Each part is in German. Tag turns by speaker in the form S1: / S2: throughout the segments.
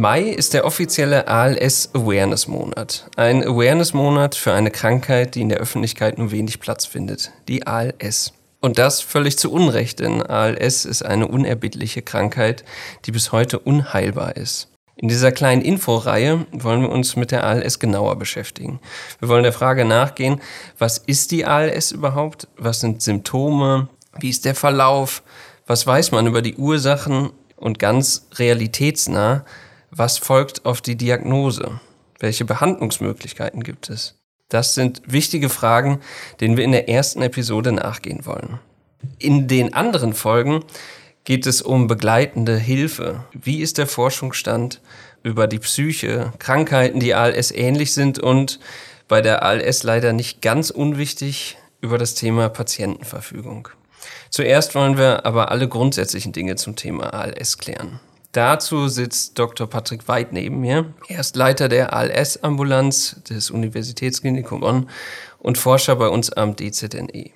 S1: Mai ist der offizielle ALS Awareness Monat. Ein Awareness Monat für eine Krankheit, die in der Öffentlichkeit nur wenig Platz findet. Die ALS. Und das völlig zu Unrecht, denn ALS ist eine unerbittliche Krankheit, die bis heute unheilbar ist. In dieser kleinen Inforeihe wollen wir uns mit der ALS genauer beschäftigen. Wir wollen der Frage nachgehen, was ist die ALS überhaupt? Was sind Symptome? Wie ist der Verlauf? Was weiß man über die Ursachen? Und ganz realitätsnah, was folgt auf die Diagnose? Welche Behandlungsmöglichkeiten gibt es? Das sind wichtige Fragen, denen wir in der ersten Episode nachgehen wollen. In den anderen Folgen geht es um begleitende Hilfe. Wie ist der Forschungsstand über die Psyche, Krankheiten, die ALS ähnlich sind und bei der ALS leider nicht ganz unwichtig über das Thema Patientenverfügung. Zuerst wollen wir aber alle grundsätzlichen Dinge zum Thema ALS klären. Dazu sitzt Dr. Patrick Weid neben mir. Er ist Leiter der ALS-Ambulanz des Universitätsklinikums Bonn und Forscher bei uns am DZNE.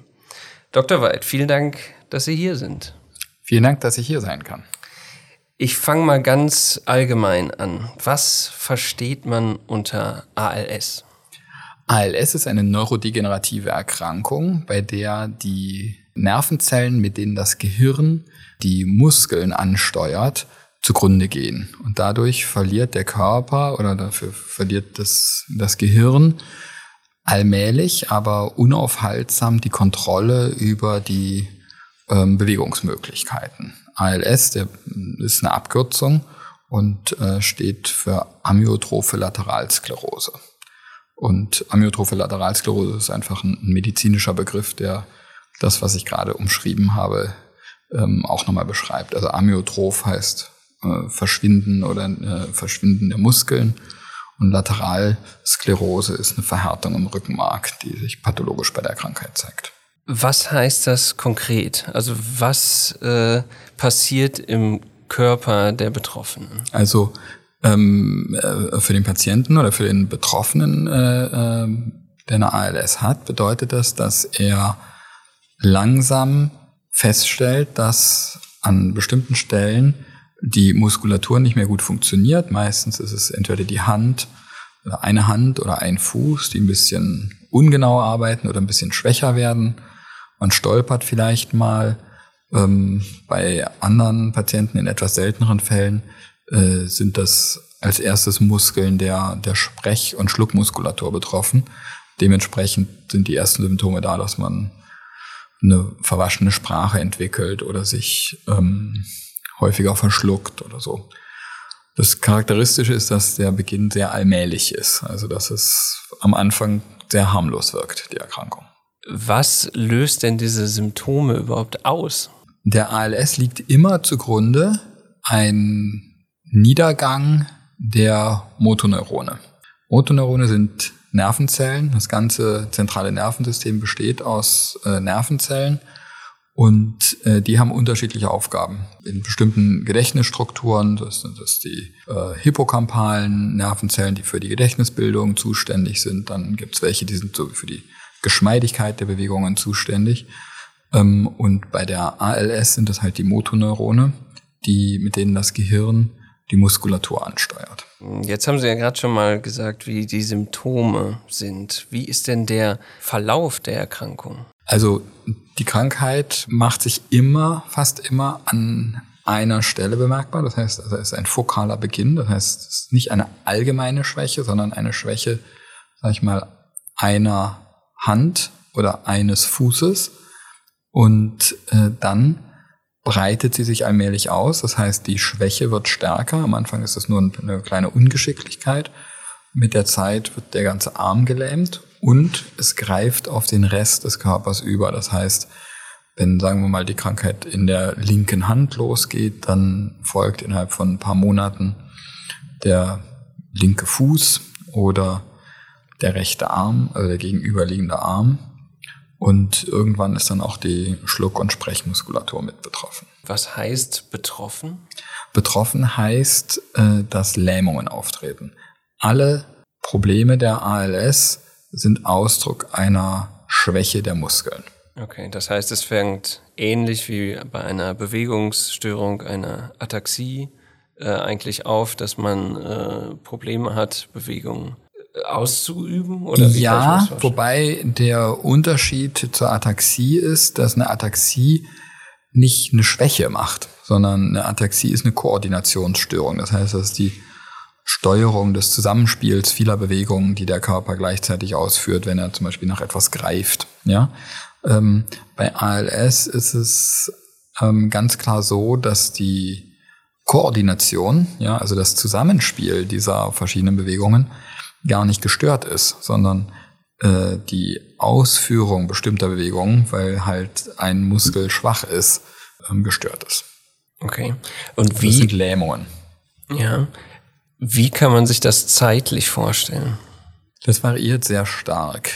S1: Dr. Weid, vielen Dank, dass Sie hier sind.
S2: Vielen Dank, dass ich hier sein kann.
S1: Ich fange mal ganz allgemein an. Was versteht man unter ALS?
S2: ALS ist eine neurodegenerative Erkrankung, bei der die Nervenzellen, mit denen das Gehirn die Muskeln ansteuert, zugrunde gehen. Und dadurch verliert der Körper oder dafür verliert das, das Gehirn allmählich, aber unaufhaltsam die Kontrolle über die ähm, Bewegungsmöglichkeiten. ALS, der ist eine Abkürzung und äh, steht für Amyotrophe Lateralsklerose. Und Amyotrophe Lateralsklerose ist einfach ein, ein medizinischer Begriff, der das, was ich gerade umschrieben habe, ähm, auch nochmal beschreibt. Also Amyotroph heißt äh, Verschwinden oder äh, Verschwinden der Muskeln. Und Lateralsklerose ist eine Verhärtung im Rückenmark, die sich pathologisch bei der Krankheit zeigt.
S1: Was heißt das konkret? Also was äh, passiert im Körper der Betroffenen?
S2: Also ähm, äh, für den Patienten oder für den Betroffenen, äh, äh, der eine ALS hat, bedeutet das, dass er langsam feststellt, dass an bestimmten Stellen die Muskulatur nicht mehr gut funktioniert. Meistens ist es entweder die Hand oder eine Hand oder ein Fuß, die ein bisschen ungenau arbeiten oder ein bisschen schwächer werden. Man stolpert vielleicht mal. Ähm, bei anderen Patienten in etwas selteneren Fällen äh, sind das als erstes Muskeln der, der Sprech- und Schluckmuskulatur betroffen. Dementsprechend sind die ersten Symptome da, dass man eine verwaschene Sprache entwickelt oder sich ähm, häufiger verschluckt oder so. Das Charakteristische ist, dass der Beginn sehr allmählich ist, also dass es am Anfang sehr harmlos wirkt, die Erkrankung.
S1: Was löst denn diese Symptome überhaupt aus?
S2: Der ALS liegt immer zugrunde ein Niedergang der Motoneurone. Motoneurone sind Nervenzellen. Das ganze zentrale Nervensystem besteht aus äh, Nervenzellen und äh, die haben unterschiedliche Aufgaben. In bestimmten Gedächtnisstrukturen, das sind das die äh, hippocampalen Nervenzellen, die für die Gedächtnisbildung zuständig sind. Dann gibt es welche, die sind so für die Geschmeidigkeit der Bewegungen zuständig. Ähm, und bei der ALS sind das halt die Motoneurone, die, mit denen das Gehirn die Muskulatur ansteuert.
S1: Jetzt haben Sie ja gerade schon mal gesagt, wie die Symptome sind. Wie ist denn der Verlauf der Erkrankung?
S2: Also die Krankheit macht sich immer, fast immer an einer Stelle bemerkbar. Das heißt, es ist ein fokaler Beginn. Das heißt, es ist nicht eine allgemeine Schwäche, sondern eine Schwäche, sag ich mal, einer Hand oder eines Fußes. Und äh, dann breitet sie sich allmählich aus. Das heißt, die Schwäche wird stärker. Am Anfang ist es nur eine kleine Ungeschicklichkeit. Mit der Zeit wird der ganze Arm gelähmt und es greift auf den Rest des Körpers über. Das heißt, wenn, sagen wir mal, die Krankheit in der linken Hand losgeht, dann folgt innerhalb von ein paar Monaten der linke Fuß oder der rechte Arm, also der gegenüberliegende Arm. Und irgendwann ist dann auch die Schluck- und Sprechmuskulatur mit betroffen.
S1: Was heißt betroffen?
S2: Betroffen heißt, äh, dass Lähmungen auftreten. Alle Probleme der ALS sind Ausdruck einer Schwäche der Muskeln.
S1: Okay, das heißt, es fängt ähnlich wie bei einer Bewegungsstörung, einer Ataxie äh, eigentlich auf, dass man äh, Probleme hat, Bewegungen äh, auszuüben? Oder wie
S2: ja, wobei der Unterschied zur Ataxie ist, dass eine Ataxie nicht eine Schwäche macht, sondern eine Ataxie ist eine Koordinationsstörung. Das heißt, das ist die Steuerung des Zusammenspiels vieler Bewegungen, die der Körper gleichzeitig ausführt, wenn er zum Beispiel nach etwas greift. Ja, ähm, bei ALS ist es ähm, ganz klar so, dass die Koordination, ja, also das Zusammenspiel dieser verschiedenen Bewegungen gar nicht gestört ist, sondern äh, die Ausführung bestimmter Bewegungen, weil halt ein Muskel schwach ist, ähm, gestört ist.
S1: Okay. Und
S2: Das sind
S1: wie,
S2: Lähmungen.
S1: ja, wie kann man sich das zeitlich vorstellen?
S2: Das variiert sehr stark.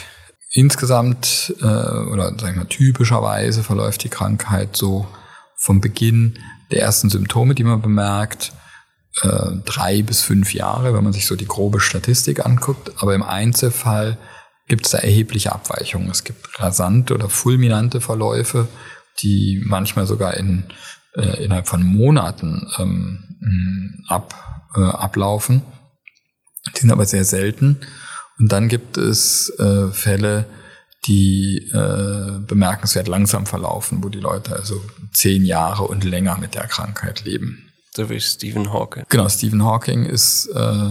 S2: Insgesamt äh, oder sagen wir typischerweise verläuft die Krankheit so vom Beginn der ersten Symptome, die man bemerkt, äh, drei bis fünf Jahre, wenn man sich so die grobe Statistik anguckt. Aber im Einzelfall gibt es da erhebliche Abweichungen. Es gibt rasante oder fulminante Verläufe, die manchmal sogar in, äh, innerhalb von Monaten ähm, ab, äh, ablaufen. Die sind aber sehr selten. Und dann gibt es äh, Fälle, die äh, bemerkenswert langsam verlaufen, wo die Leute also zehn Jahre und länger mit der Krankheit leben.
S1: So wie Stephen Hawking.
S2: Genau, Stephen Hawking ist, äh,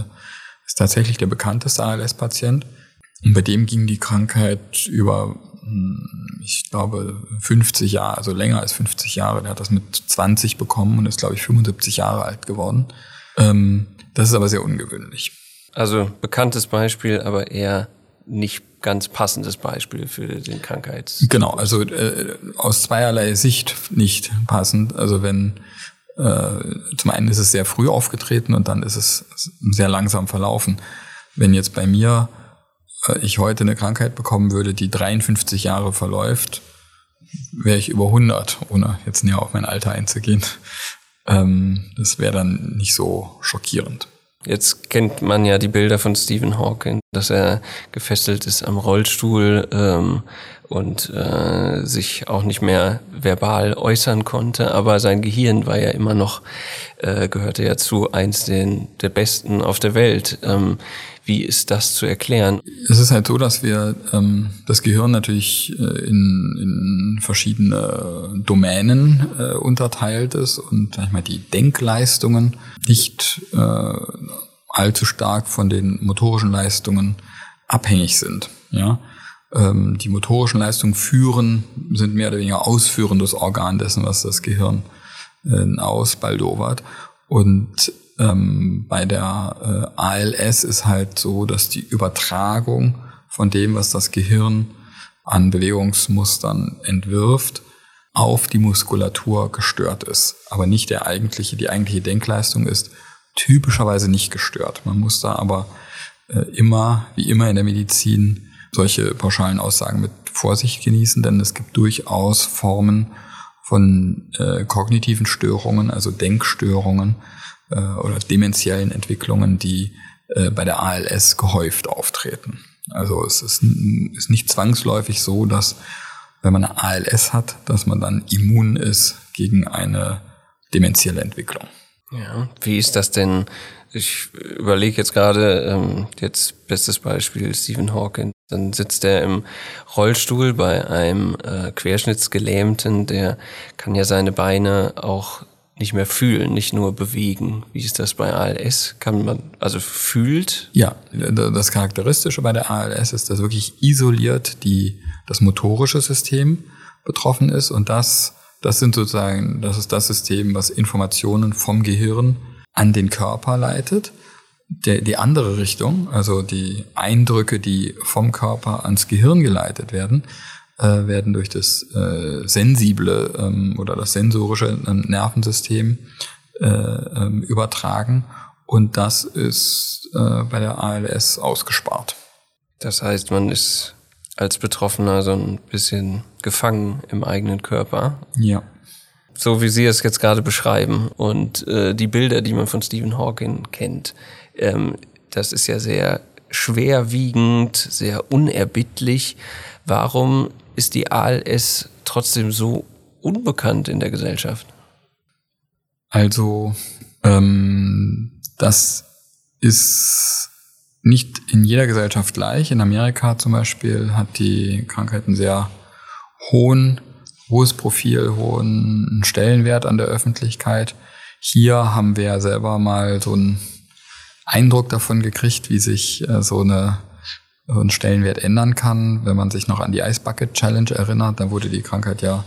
S2: ist tatsächlich der bekannteste ALS-Patient. Und bei dem ging die Krankheit über, ich glaube, 50 Jahre, also länger als 50 Jahre. Der hat das mit 20 bekommen und ist, glaube ich, 75 Jahre alt geworden. Ähm, das ist aber sehr ungewöhnlich.
S1: Also bekanntes Beispiel, aber eher nicht ganz passendes Beispiel für den Krankheits.
S2: Genau, also äh, aus zweierlei Sicht nicht passend. Also wenn äh, zum einen ist es sehr früh aufgetreten und dann ist es sehr langsam verlaufen. Wenn jetzt bei mir ich heute eine Krankheit bekommen würde, die 53 Jahre verläuft, wäre ich über 100, ohne jetzt näher auf mein Alter einzugehen. Ähm, das wäre dann nicht so schockierend.
S1: Jetzt kennt man ja die Bilder von Stephen Hawking, dass er gefesselt ist am Rollstuhl ähm, und äh, sich auch nicht mehr verbal äußern konnte, aber sein Gehirn war ja immer noch, äh, gehörte ja zu eins den, der besten auf der Welt. Ähm, wie ist das zu erklären?
S2: Es ist halt so, dass wir ähm, das Gehirn natürlich äh, in, in verschiedene Domänen äh, unterteilt ist und sag ich mal, die Denkleistungen nicht äh, allzu stark von den motorischen Leistungen abhängig sind. Ja? Ähm, die motorischen Leistungen führen, sind mehr oder weniger ausführendes Organ dessen, was das Gehirn äh, ausbaldowert. Und ähm, bei der äh, ALS ist halt so, dass die Übertragung von dem, was das Gehirn an Bewegungsmustern entwirft, auf die Muskulatur gestört ist. Aber nicht der eigentliche, die eigentliche Denkleistung ist typischerweise nicht gestört. Man muss da aber äh, immer, wie immer in der Medizin, solche pauschalen Aussagen mit Vorsicht genießen, denn es gibt durchaus Formen von äh, kognitiven Störungen, also Denkstörungen, äh, oder dementiellen Entwicklungen, die äh, bei der ALS gehäuft auftreten. Also es ist, ist nicht zwangsläufig so, dass wenn man eine ALS hat, dass man dann immun ist gegen eine dementielle Entwicklung.
S1: Ja, wie ist das denn? Ich überlege jetzt gerade, ähm, jetzt bestes Beispiel Stephen Hawking. Dann sitzt er im Rollstuhl bei einem äh, Querschnittsgelähmten, der kann ja seine Beine auch nicht mehr fühlen, nicht nur bewegen. Wie ist das bei ALS? Kann man, also fühlt?
S2: Ja, das Charakteristische bei der ALS ist, dass wirklich isoliert die, das motorische System betroffen ist und das, das sind sozusagen, das ist das System, was Informationen vom Gehirn an den Körper leitet. Der, die andere Richtung, also die Eindrücke, die vom Körper ans Gehirn geleitet werden, äh, werden durch das äh, sensible ähm, oder das sensorische ähm, Nervensystem äh, ähm, übertragen. Und das ist äh, bei der ALS ausgespart.
S1: Das heißt, man ist als Betroffener so ein bisschen gefangen im eigenen Körper.
S2: Ja.
S1: So wie Sie es jetzt gerade beschreiben und äh, die Bilder, die man von Stephen Hawking kennt, ähm, das ist ja sehr schwerwiegend, sehr unerbittlich. Warum ist die ALS trotzdem so unbekannt in der Gesellschaft?
S2: Also Ähm, das ist nicht in jeder Gesellschaft gleich. In Amerika zum Beispiel hat die Krankheit einen sehr hohen, hohes Profil, hohen Stellenwert an der Öffentlichkeit. Hier haben wir ja selber mal so einen Eindruck davon gekriegt, wie sich äh, so eine so ein Stellenwert ändern kann. Wenn man sich noch an die Ice Bucket Challenge erinnert, da wurde die Krankheit ja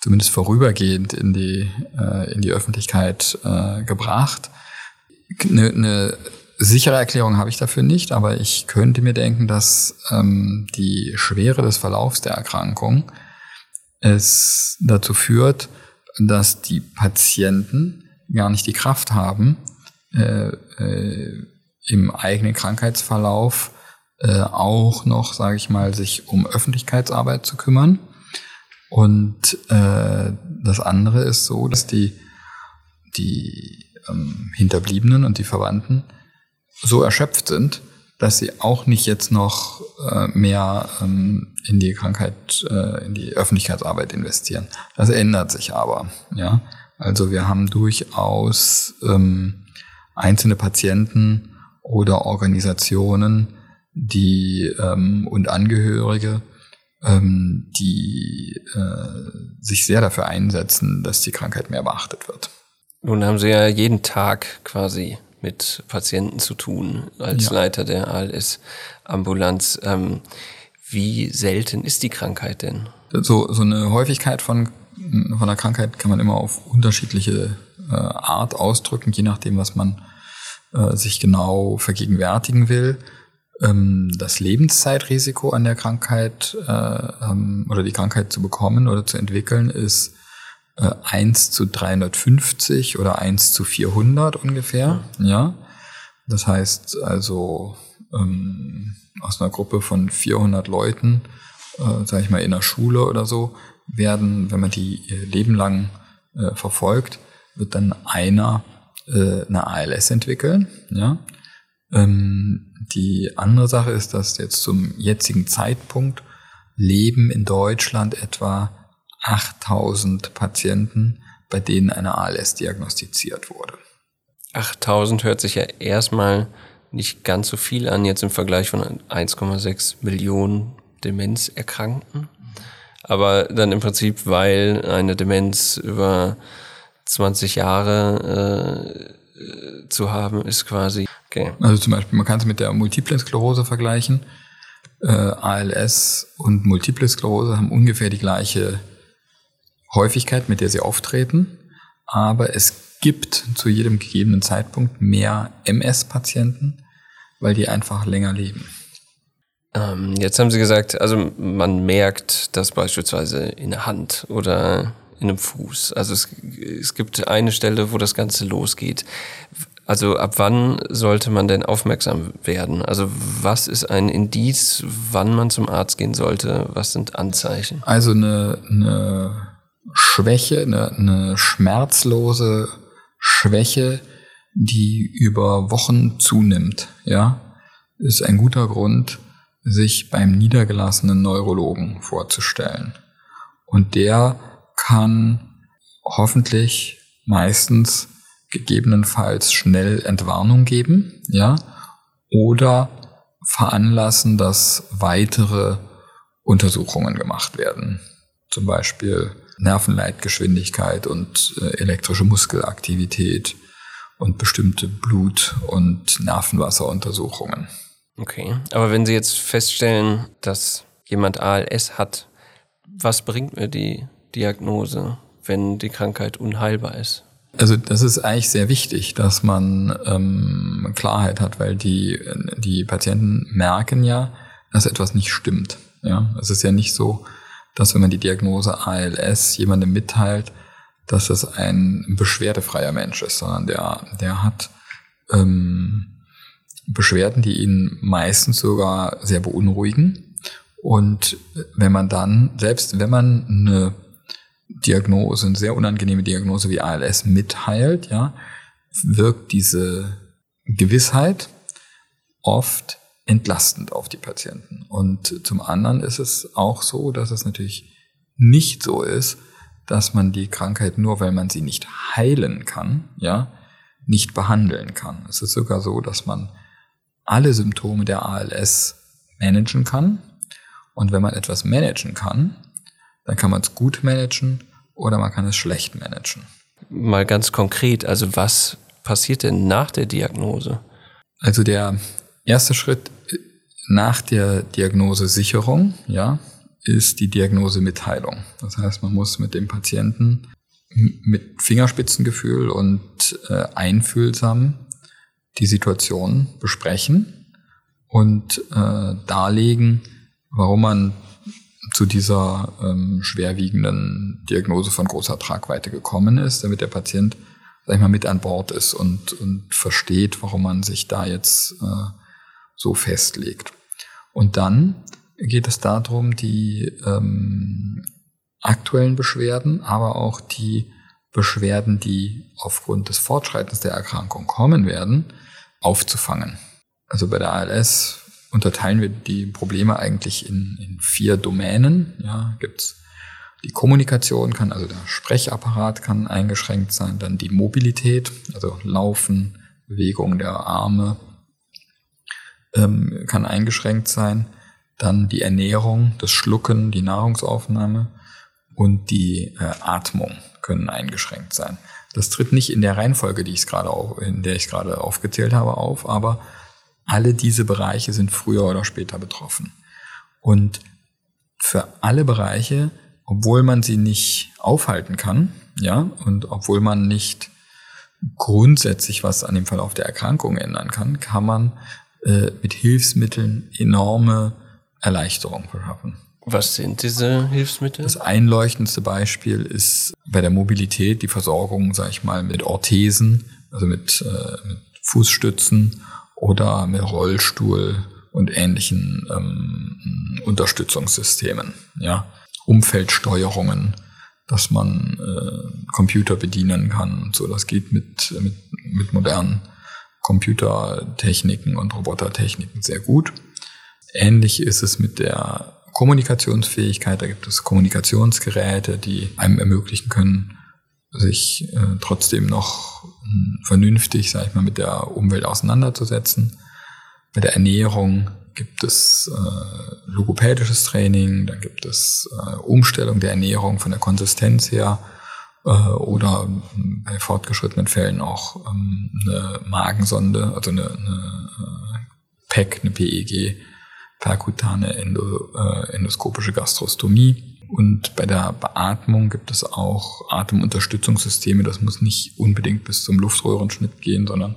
S2: zumindest vorübergehend in die, äh, in die Öffentlichkeit äh, gebracht. Eine, eine sichere Erklärung habe ich dafür nicht, aber ich könnte mir denken, dass ähm, die Schwere des Verlaufs der Erkrankung es dazu führt, dass die Patienten gar nicht die Kraft haben, äh, äh, im eigenen Krankheitsverlauf äh, auch noch, sage ich mal, sich um Öffentlichkeitsarbeit zu kümmern. Und äh, das andere ist so, dass die, die ähm, Hinterbliebenen und die Verwandten so erschöpft sind, dass sie auch nicht jetzt noch äh, mehr ähm, in die Krankheit, äh, in die Öffentlichkeitsarbeit investieren. Das ändert sich aber, ja. Also wir haben durchaus ähm, einzelne Patienten oder Organisationen, die ähm, und Angehörige, ähm, die äh, sich sehr dafür einsetzen, dass die Krankheit mehr beachtet wird.
S1: Nun haben Sie ja jeden Tag quasi mit Patienten zu tun als ja. Leiter der ALS-Ambulanz. Ähm, wie selten ist die Krankheit denn?
S2: So, so eine Häufigkeit von, von der Krankheit kann man immer auf unterschiedliche äh, Art ausdrücken, je nachdem, was man äh, sich genau vergegenwärtigen will. Ähm, das Lebenszeitrisiko an der Krankheit äh, ähm, oder die Krankheit zu bekommen oder zu entwickeln ist äh, 1 zu 350 oder 1 zu 400 ungefähr. Ja. ja? Das heißt also ähm, aus einer Gruppe von 400 Leuten, äh, sage ich mal in der Schule oder so, werden, wenn man die ihr Leben lang äh, verfolgt, wird dann einer äh, eine ALS entwickeln. Ja? Ähm, die andere Sache ist, dass jetzt zum jetzigen Zeitpunkt leben in Deutschland etwa 8000 Patienten, bei denen eine ALS diagnostiziert wurde.
S1: 8000 hört sich ja erstmal nicht ganz so viel an, jetzt im Vergleich von 1,6 Millionen Demenzerkrankten. Aber dann im Prinzip, weil eine Demenz über 20 Jahre äh, zu haben, ist quasi.
S2: Okay. Also zum Beispiel, man kann es mit der Multiple Sklerose vergleichen. Äh, ALS und Multiple Sklerose haben ungefähr die gleiche Häufigkeit, mit der sie auftreten. Aber es gibt zu jedem gegebenen Zeitpunkt mehr MS-Patienten, weil die einfach länger leben.
S1: Ähm, jetzt haben Sie gesagt, also man merkt das beispielsweise in der Hand oder in einem Fuß. Also es, es gibt eine Stelle, wo das Ganze losgeht. Also ab wann sollte man denn aufmerksam werden? Also was ist ein Indiz, wann man zum Arzt gehen sollte? Was sind Anzeichen?
S2: Also eine, eine Schwäche, eine, eine schmerzlose Schwäche, die über Wochen zunimmt, ja, ist ein guter Grund, sich beim niedergelassenen Neurologen vorzustellen. Und der kann hoffentlich meistens gegebenenfalls schnell Entwarnung geben, ja, oder veranlassen, dass weitere Untersuchungen gemacht werden. Zum Beispiel Nervenleitgeschwindigkeit und äh, elektrische Muskelaktivität und bestimmte Blut- und Nervenwasseruntersuchungen.
S1: Okay, aber wenn Sie jetzt feststellen, dass jemand ALS hat, was bringt mir die Diagnose, wenn die Krankheit unheilbar ist?
S2: Also das ist eigentlich sehr wichtig, dass man ähm, Klarheit hat, weil die, die Patienten merken ja, dass etwas nicht stimmt. Ja, es ist ja nicht so, dass wenn man die Diagnose ALS jemandem mitteilt, dass das ein beschwerdefreier Mensch ist, sondern der, der hat ähm, Beschwerden, die ihn meistens sogar sehr beunruhigen. Und wenn man dann, selbst wenn man eine Diagnose, eine sehr unangenehme Diagnose wie ALS mitteilt, ja, wirkt diese Gewissheit oft entlastend auf die Patienten. Und zum anderen ist es auch so, dass es natürlich nicht so ist, dass man die Krankheit nur, weil man sie nicht heilen kann, ja, nicht behandeln kann. Es ist sogar so, dass man alle Symptome der ALS managen kann. Und wenn man etwas managen kann, dann kann man es gut managen oder man kann es schlecht managen.
S1: Mal ganz konkret, also was passiert denn nach der Diagnose?
S2: Also der erste Schritt nach der Diagnosesicherung, ja, ist die Diagnosemitteilung. Das heißt, man muss mit dem Patienten mit Fingerspitzengefühl und äh, einfühlsam die Situation besprechen und äh, darlegen, warum man zu dieser ähm, schwerwiegenden Diagnose von großer Tragweite gekommen ist, damit der Patient, sag ich mal, mit an Bord ist und, und versteht, warum man sich da jetzt äh, so festlegt. Und dann geht es darum, die ähm, aktuellen Beschwerden, aber auch die Beschwerden, die aufgrund des Fortschreitens der Erkrankung kommen werden, aufzufangen. Also bei der ALS unterteilen wir die Probleme eigentlich in, in vier Domänen. Ja, gibt's die Kommunikation kann, also der Sprechapparat kann eingeschränkt sein, dann die Mobilität, also Laufen, Bewegung der Arme ähm, kann eingeschränkt sein, dann die Ernährung, das Schlucken, die Nahrungsaufnahme und die äh, Atmung können eingeschränkt sein. Das tritt nicht in der Reihenfolge, die ich gerade in der ich gerade aufgezählt habe, auf, aber alle diese Bereiche sind früher oder später betroffen. Und für alle Bereiche, obwohl man sie nicht aufhalten kann, ja, und obwohl man nicht grundsätzlich was an dem Verlauf der Erkrankung ändern kann, kann man äh, mit Hilfsmitteln enorme Erleichterung verschaffen.
S1: Was sind diese Hilfsmittel?
S2: Das einleuchtendste Beispiel ist bei der Mobilität die Versorgung, sage ich mal, mit Orthesen, also mit, äh, mit Fußstützen oder mit Rollstuhl und ähnlichen ähm, Unterstützungssystemen. Ja, Umfeldsteuerungen, dass man äh, Computer bedienen kann und so. Das geht mit, mit, mit modernen Computertechniken und Robotertechniken sehr gut. Ähnlich ist es mit der Kommunikationsfähigkeit. Da gibt es Kommunikationsgeräte, die einem ermöglichen können, sich äh, trotzdem noch äh, vernünftig, sag ich mal, mit der Umwelt auseinanderzusetzen. Bei der Ernährung gibt es äh, logopädisches Training, dann gibt es äh, Umstellung der Ernährung von der Konsistenz her äh, oder bei fortgeschrittenen Fällen auch ähm, eine Magensonde, also eine, eine äh, PEC, eine PEG, perkutane Endo, äh, endoskopische Gastrostomie. Und bei der Beatmung gibt es auch Atemunterstützungssysteme. Das muss nicht unbedingt bis zum Luftröhrenschnitt gehen, sondern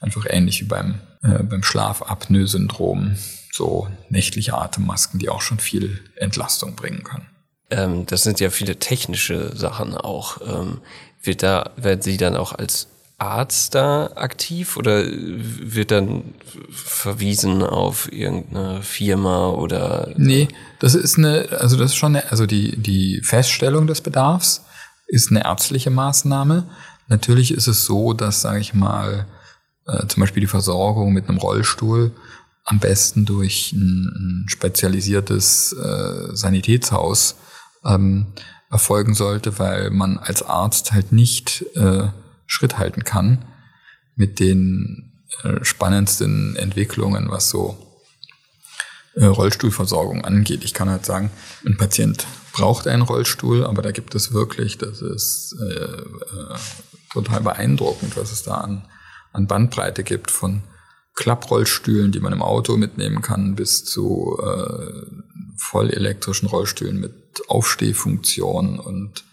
S2: einfach ähnlich wie beim, äh, beim Schlafapnoe-Syndrom. So nächtliche Atemmasken, die auch schon viel Entlastung bringen können.
S1: Ähm, das sind ja viele technische Sachen auch. Ähm, wird da, werden Sie dann auch als Arzt da aktiv oder wird dann verwiesen auf irgendeine Firma oder?
S2: Nee, das ist eine, also das ist schon eine, also die, die Feststellung des Bedarfs ist eine ärztliche Maßnahme. Natürlich ist es so, dass, sage ich mal, äh, zum Beispiel die Versorgung mit einem Rollstuhl am besten durch ein, ein spezialisiertes äh, Sanitätshaus ähm, erfolgen sollte, weil man als Arzt halt nicht äh, Schritt halten kann mit den äh, spannendsten Entwicklungen, was so äh, Rollstuhlversorgung angeht. Ich kann halt sagen, ein Patient braucht einen Rollstuhl, aber da gibt es wirklich, das ist äh, äh, total beeindruckend, was es da an, an Bandbreite gibt von Klapprollstühlen, die man im Auto mitnehmen kann, bis zu äh, voll elektrischen Rollstühlen mit Aufstehfunktion und,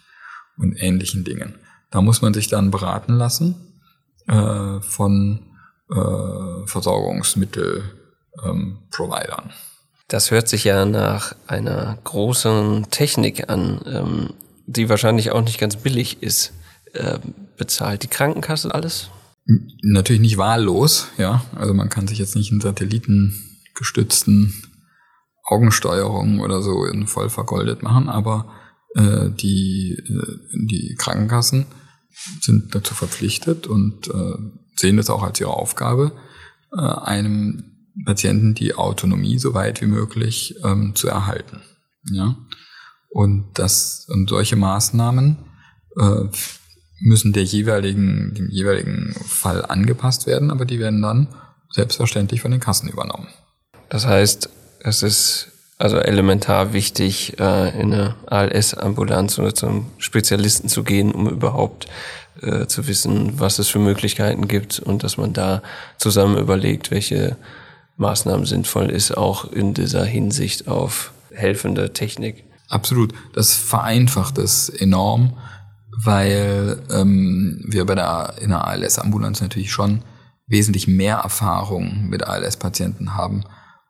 S2: und ähnlichen Dingen. Da muss man sich dann beraten lassen äh, von äh, Versorgungsmittelprovidern. Ähm,
S1: das hört sich ja nach einer großen Technik an, ähm, die wahrscheinlich auch nicht ganz billig ist. Äh, bezahlt die Krankenkasse alles?
S2: Natürlich nicht wahllos, ja. Also man kann sich jetzt nicht einen satellitengestützten Augensteuerung oder so in voll vergoldet machen, aber äh, die, äh, die Krankenkassen sind dazu verpflichtet und äh, sehen das auch als ihre Aufgabe, äh, einem Patienten die Autonomie so weit wie möglich ähm, zu erhalten. Ja? Und, das, und solche Maßnahmen äh, müssen der jeweiligen, dem jeweiligen Fall angepasst werden, aber die werden dann selbstverständlich von den Kassen übernommen.
S1: Das heißt, es ist also elementar wichtig, äh, in eine ALS-Ambulanz oder zum Spezialisten zu gehen, um überhaupt äh, zu wissen, was es für Möglichkeiten gibt und dass man da zusammen überlegt, welche Maßnahmen sinnvoll ist, auch in dieser Hinsicht auf helfende Technik.
S2: Absolut. Das vereinfacht es enorm, weil ähm, wir bei der in der ALS-Ambulanz natürlich schon wesentlich mehr Erfahrung mit ALS-Patienten haben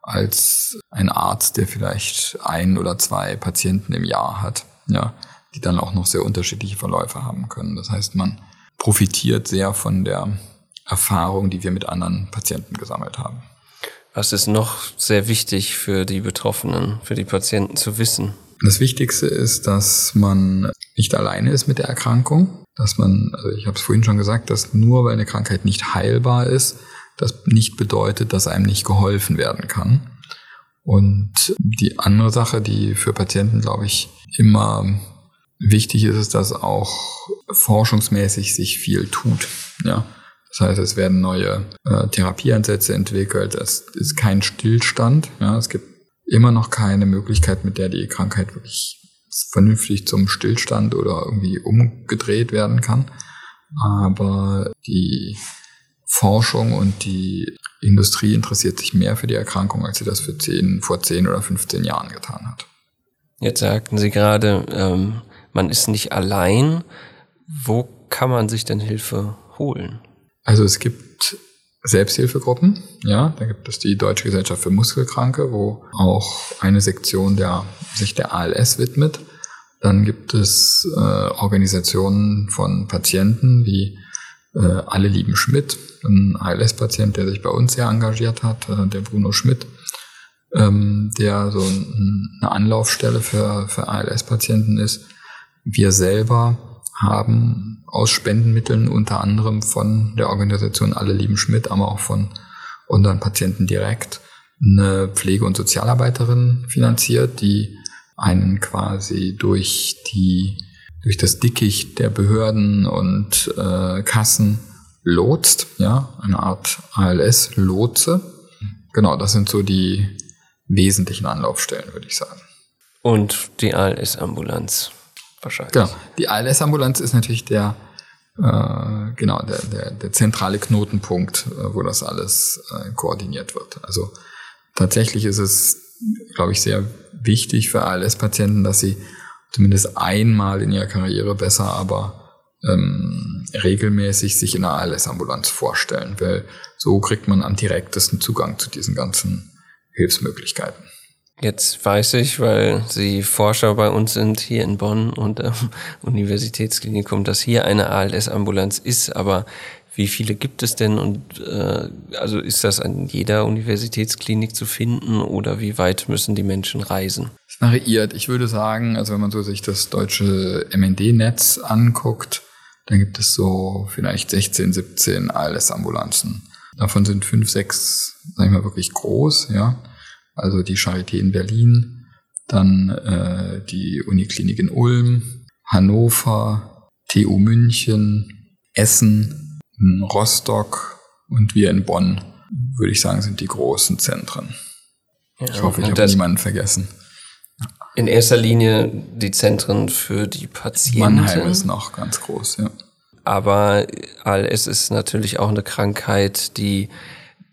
S2: als ein Arzt, der vielleicht ein oder zwei Patienten im Jahr hat, ja, die dann auch noch sehr unterschiedliche Verläufe haben können. Das heißt, man profitiert sehr von der Erfahrung, die wir mit anderen Patienten gesammelt haben.
S1: Was ist noch sehr wichtig für die Betroffenen, für die Patienten zu wissen?
S2: Das Wichtigste ist, dass man nicht alleine ist mit der Erkrankung, dass man, also ich habe es vorhin schon gesagt, dass nur weil eine Krankheit nicht heilbar ist, das nicht bedeutet, dass einem nicht geholfen werden kann. Und die andere Sache, die für Patienten, glaube ich, immer wichtig ist, ist, dass auch forschungsmäßig sich viel tut. Ja. Das heißt, es werden neue äh, Therapieansätze entwickelt. Es ist kein Stillstand. Ja. Es gibt immer noch keine Möglichkeit, mit der die Krankheit wirklich vernünftig zum Stillstand oder irgendwie umgedreht werden kann. Aber die Forschung und die Industrie interessiert sich mehr für die Erkrankung, als sie das für 10, vor 10 oder 15 Jahren getan hat.
S1: Jetzt sagten Sie gerade, ähm, man ist nicht allein. Wo kann man sich denn Hilfe holen?
S2: Also es gibt Selbsthilfegruppen, ja, da gibt es die Deutsche Gesellschaft für Muskelkranke, wo auch eine Sektion der, sich der ALS widmet. Dann gibt es äh, Organisationen von Patienten wie Alle lieben Schmidt, ein ALS-Patient, der sich bei uns sehr engagiert hat, äh, der Bruno Schmidt, ähm, der so eine Anlaufstelle für, für ALS-Patienten ist. Wir selber haben aus Spendenmitteln unter anderem von der Organisation Alle lieben Schmidt, aber auch von unseren Patienten direkt eine Pflege- und Sozialarbeiterin finanziert, die einen quasi durch die durch das Dickicht der Behörden und äh, Kassen lotst, ja, eine Art ALS-Lotse. Genau, das sind so die wesentlichen Anlaufstellen, würde ich sagen.
S1: Und die ALS-Ambulanz wahrscheinlich.
S2: Genau, die ALS-Ambulanz ist natürlich der, äh, genau, der, der, der zentrale Knotenpunkt, äh, wo das alles äh, koordiniert wird. Also tatsächlich ist es, glaube ich, sehr wichtig für ALS-Patienten, dass sie zumindest einmal in ihrer Karriere besser, aber ähm, regelmäßig sich in einer ALS-Ambulanz vorstellen, weil so kriegt man am direktesten Zugang zu diesen ganzen Hilfsmöglichkeiten.
S1: Jetzt weiß ich, weil Sie Forscher bei uns sind hier in Bonn und am Universitätsklinikum, dass hier eine ALS-Ambulanz ist, aber wie viele gibt es denn und äh, also ist das an jeder Universitätsklinik zu finden oder wie weit müssen die Menschen reisen?
S2: Es variiert. Ich würde sagen, also wenn man so sich das deutsche MND-Netz anguckt, dann gibt es so vielleicht 16, 17 ALS-Ambulanzen. Davon sind fünf, sechs, sag ich mal, wirklich groß, ja. Also die Charité in Berlin, dann äh, die Uniklinik in Ulm, Hannover, TU München, Essen, Rostock und wir in Bonn, würde ich sagen, sind die großen Zentren. Ja, ich hoffe, ich habe niemanden vergessen.
S1: In erster Linie die Zentren für die Patienten.
S2: Mannheim ist noch ganz groß, ja.
S1: Aber ALS ist natürlich auch eine Krankheit, die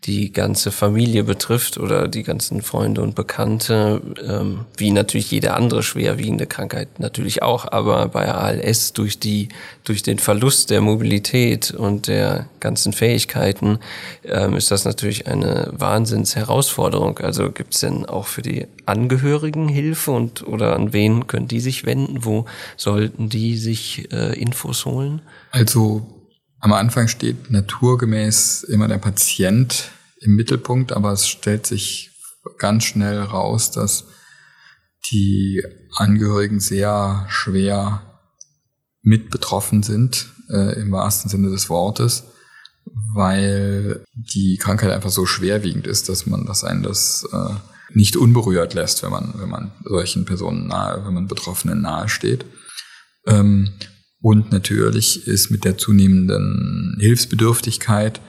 S1: die ganze Familie betrifft oder die ganzen Freunde und Bekannte, ähm, wie natürlich jede andere schwerwiegende Krankheit natürlich auch, aber bei ALS durch die durch den Verlust der Mobilität und der ganzen Fähigkeiten ähm, ist das natürlich eine Wahnsinnsherausforderung. Also gibt es denn auch für die Angehörigen Hilfe und oder an wen können die sich wenden? Wo sollten die sich äh, Infos holen?
S2: Also am Anfang steht naturgemäß immer der Patient im Mittelpunkt, aber es stellt sich ganz schnell raus, dass die Angehörigen sehr schwer mit betroffen sind, äh, im wahrsten Sinne des Wortes, weil die Krankheit einfach so schwerwiegend ist, dass man das einen das äh, nicht unberührt lässt, wenn man, wenn man solchen Personen nahe, wenn man Betroffenen nahe steht. Ähm, Und natürlich ist mit der zunehmenden Hilfsbedürftigkeit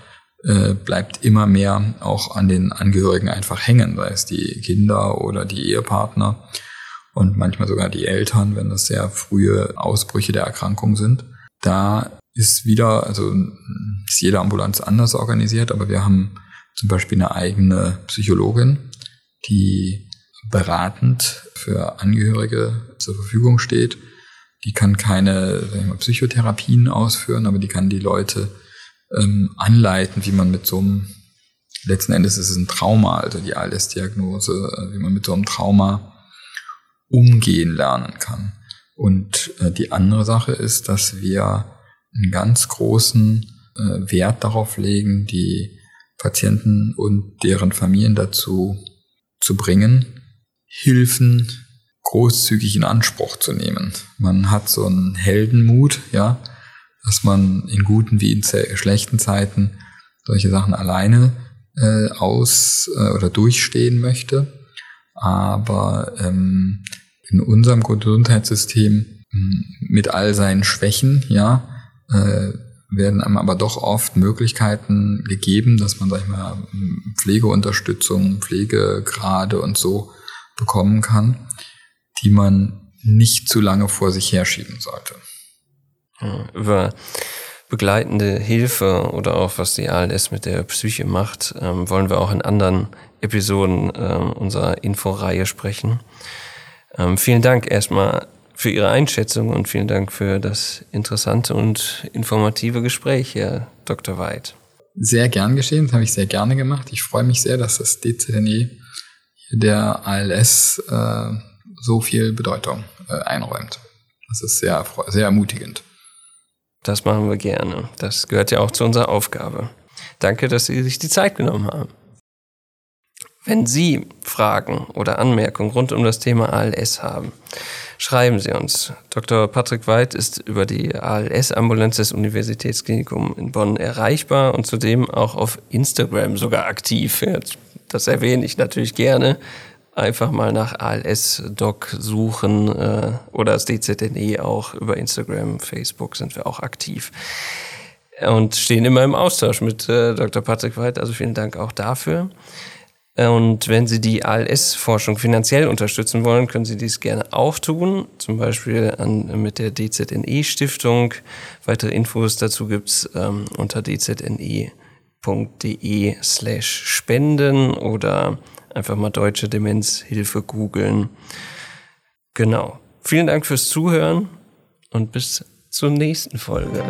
S2: äh, bleibt immer mehr auch an den Angehörigen einfach hängen, sei es die Kinder oder die Ehepartner und manchmal sogar die Eltern, wenn das sehr frühe Ausbrüche der Erkrankung sind. Da ist wieder, also ist jede Ambulanz anders organisiert, aber wir haben zum Beispiel eine eigene Psychologin, die beratend für Angehörige zur Verfügung steht. Die kann keine mal, Psychotherapien ausführen, aber die kann die Leute ähm, anleiten, wie man mit so einem, letzten Endes ist es ein Trauma, also die ALS-Diagnose, äh, wie man mit so einem Trauma umgehen lernen kann. Und äh, die andere Sache ist, dass wir einen ganz großen äh, Wert darauf legen, die Patienten und deren Familien dazu zu bringen, Hilfen großzügig in Anspruch zu nehmen. Man hat so einen Heldenmut, ja, dass man in guten wie in schlechten Zeiten solche Sachen alleine äh, aus äh, oder durchstehen möchte. Aber ähm, in unserem Gesundheitssystem mit all seinen Schwächen, ja, äh, werden einem aber doch oft Möglichkeiten gegeben, dass man, sag ich mal, Pflegeunterstützung, Pflegegrade und so bekommen kann, die man nicht zu lange vor sich herschieben sollte.
S1: über begleitende Hilfe oder auch was die ALS mit der Psyche macht, ähm, wollen wir auch in anderen Episoden äh, unserer Inforeihe sprechen. Ähm, vielen Dank erstmal für Ihre Einschätzung und vielen Dank für das interessante und informative Gespräch, Herr Dr. Weid.
S2: Sehr gern geschehen, das habe ich sehr gerne gemacht. Ich freue mich sehr, dass das DZNE der ALS äh, so viel Bedeutung äh, einräumt. Das ist sehr, sehr ermutigend.
S1: Das machen wir gerne. Das gehört ja auch zu unserer Aufgabe. Danke, dass Sie sich die Zeit genommen haben. Wenn Sie Fragen oder Anmerkungen rund um das Thema ALS haben, schreiben Sie uns. Dr. Patrick Weid ist über die ALS-Ambulanz des Universitätsklinikums in Bonn erreichbar und zudem auch auf Instagram sogar aktiv. Das erwähne ich natürlich gerne. Einfach mal nach ALS-Doc suchen äh, oder das DZNE auch über Instagram, Facebook sind wir auch aktiv und stehen immer im Austausch mit äh, Dr. Patrick Weid. Also vielen Dank auch dafür. Und wenn Sie die ALS-Forschung finanziell unterstützen wollen, können Sie dies gerne auch tun, zum Beispiel an, mit der DZNE-Stiftung. Weitere Infos dazu gibt's ähm, unter dzne.de slash spenden oder einfach mal Deutsche Demenzhilfe googeln. Genau. Vielen Dank fürs Zuhören und bis zur nächsten Folge.